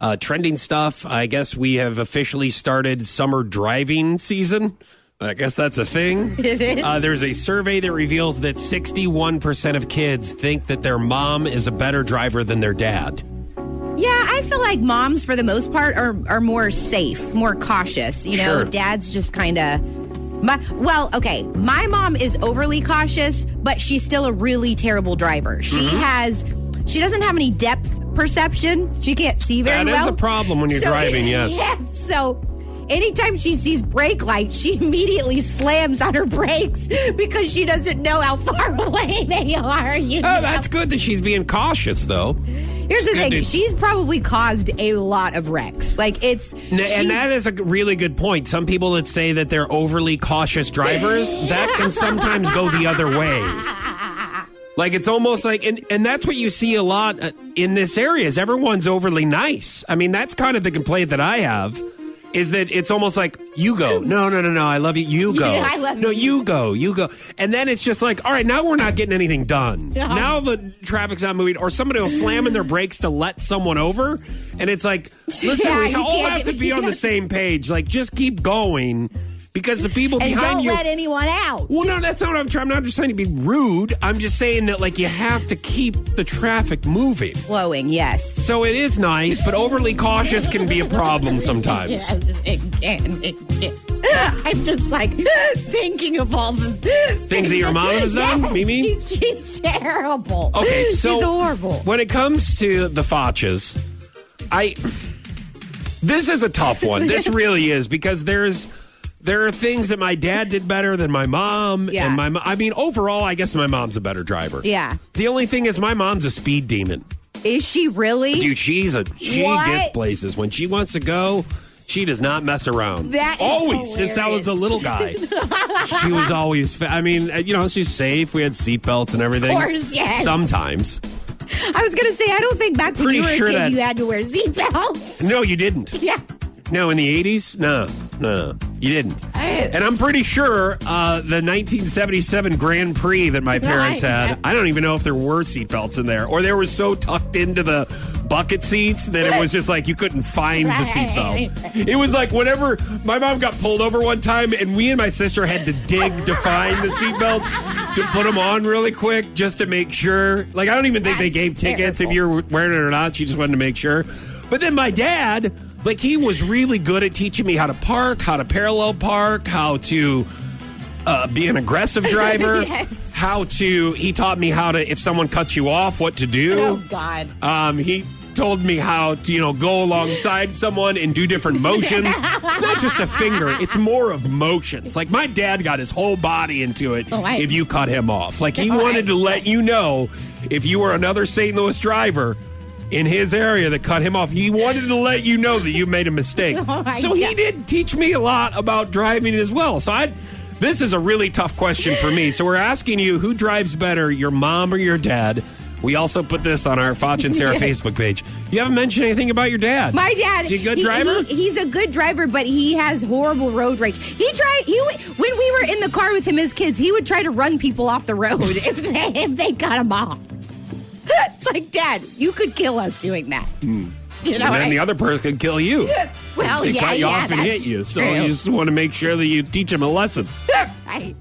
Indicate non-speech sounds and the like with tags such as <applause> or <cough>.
Uh, trending stuff. I guess we have officially started summer driving season. I guess that's a thing. <laughs> It is. Uh, there's a survey that reveals that 61% of kids think that their mom is a better driver than their dad. Yeah, I feel like moms, for the most part, are are more safe, more cautious. You know, Sure. dads just kind of. My well, okay. My mom is overly cautious, but she's still a really terrible driver. She Mm-hmm. has, she doesn't have any depth perception. She can't see very That well. That is a problem when you're So- driving, <laughs> yes. Yes. So. Anytime she sees brake lights, she immediately slams on her brakes because she doesn't know how far <laughs> away they are. You oh, know? Oh, that's good that she's being cautious, though. Here's the thing: to- she's probably caused a lot of wrecks. Like it's, N- And that is a really good point. Some people that say that they're overly cautious drivers, that can sometimes go the other way. <laughs> Like it's almost like, and, and that's what you see a lot uh, in this area is everyone's overly nice. I mean, that's kind of the complaint that I have is that it's almost like you go, <laughs> no, no, no, no, I love you, you go, Yeah, I love no, you. you go, you go, and then it's just like, all right, now we're not getting anything done. No. Now the traffic's not moving, or somebody will slam in their brakes to let someone over, and it's like, listen, Yeah, we all have to be <laughs> on the same page. Like, just keep going because the people and behind don't you. let anyone out. well, no, that's not what I'm trying. I'm not just trying to be rude. I'm just saying that, like, you have to keep the traffic moving. Flowing, yes. So it is nice, but overly cautious can be a problem <laughs> sometimes. Yes, it can, it can. I'm just like thinking of all the things, that your mom has done, Yes, Mimi? She's, she's terrible. Okay, so she's horrible. When it comes to the Fotches, I this is a tough one. This <laughs> really is because there's there are things that my dad did better than my mom, Yeah. and my mo- I mean overall, I guess my mom's a better driver. Yeah. The only thing is, my mom's a speed demon. Is she really? Dude, she's a she What? gets places when she wants to go. She does not mess around. That is always since I was a little guy. <laughs> she was always. Fa- I mean, you know, she's safe. We had seatbelts and everything. Of course, yes. Sometimes. I was gonna say I don't think back when Pretty you were sure a kid that- you had to wear seatbelts. No, you didn't. Yeah. No, in the 80s? No, no, no. You didn't. And I'm pretty sure uh, the 1977 Grand Prix that my parents had, I don't even know if there were seatbelts in there, or they were so tucked into the bucket seats that it was just like you couldn't find the seatbelt. It was like whenever my mom got pulled over one time, and we and my sister had to dig to find the seatbelts to put them on really quick just to make sure. Like, I don't even think they gave tickets if you were wearing it or not. She just wanted to make sure. But then my dad, like, he was really good at teaching me how to park, how to parallel park, how to uh, be an aggressive <laughs> driver, Yes. how to. He taught me how to, if someone cuts you off, what to do. Oh God. Um, he told me how to, you know, go alongside someone and do different <laughs> motions. it's not just a finger; it's more of motions. Like my dad got his whole body into it. Oh, I- if you cut him off, like he Oh, wanted I- to let you know if you were another St. Louis driver. In his area that cut him off, he wanted to let you know that you made a mistake. <laughs> Oh, so he God. did teach me a lot about driving as well. So I, this is a really tough question for me. So we're asking you, who drives better, your mom or your dad? We also put this on our Foch and Sarah <laughs> Yes. Facebook page. You haven't mentioned anything about your dad. My dad, is he a good he- driver? he- he's a good driver, but he has horrible road rage. He tried. He when we were in the car with him as kids, he would try to run people off the road <laughs> if they if they cut him off. <laughs> It's like, Dad, you could kill us doing that. Hmm. You know, and then I- the other person could kill you. well, they yeah, cut you yeah, off and hit you. So true. you just want to make sure that you teach them a lesson. <laughs> Right.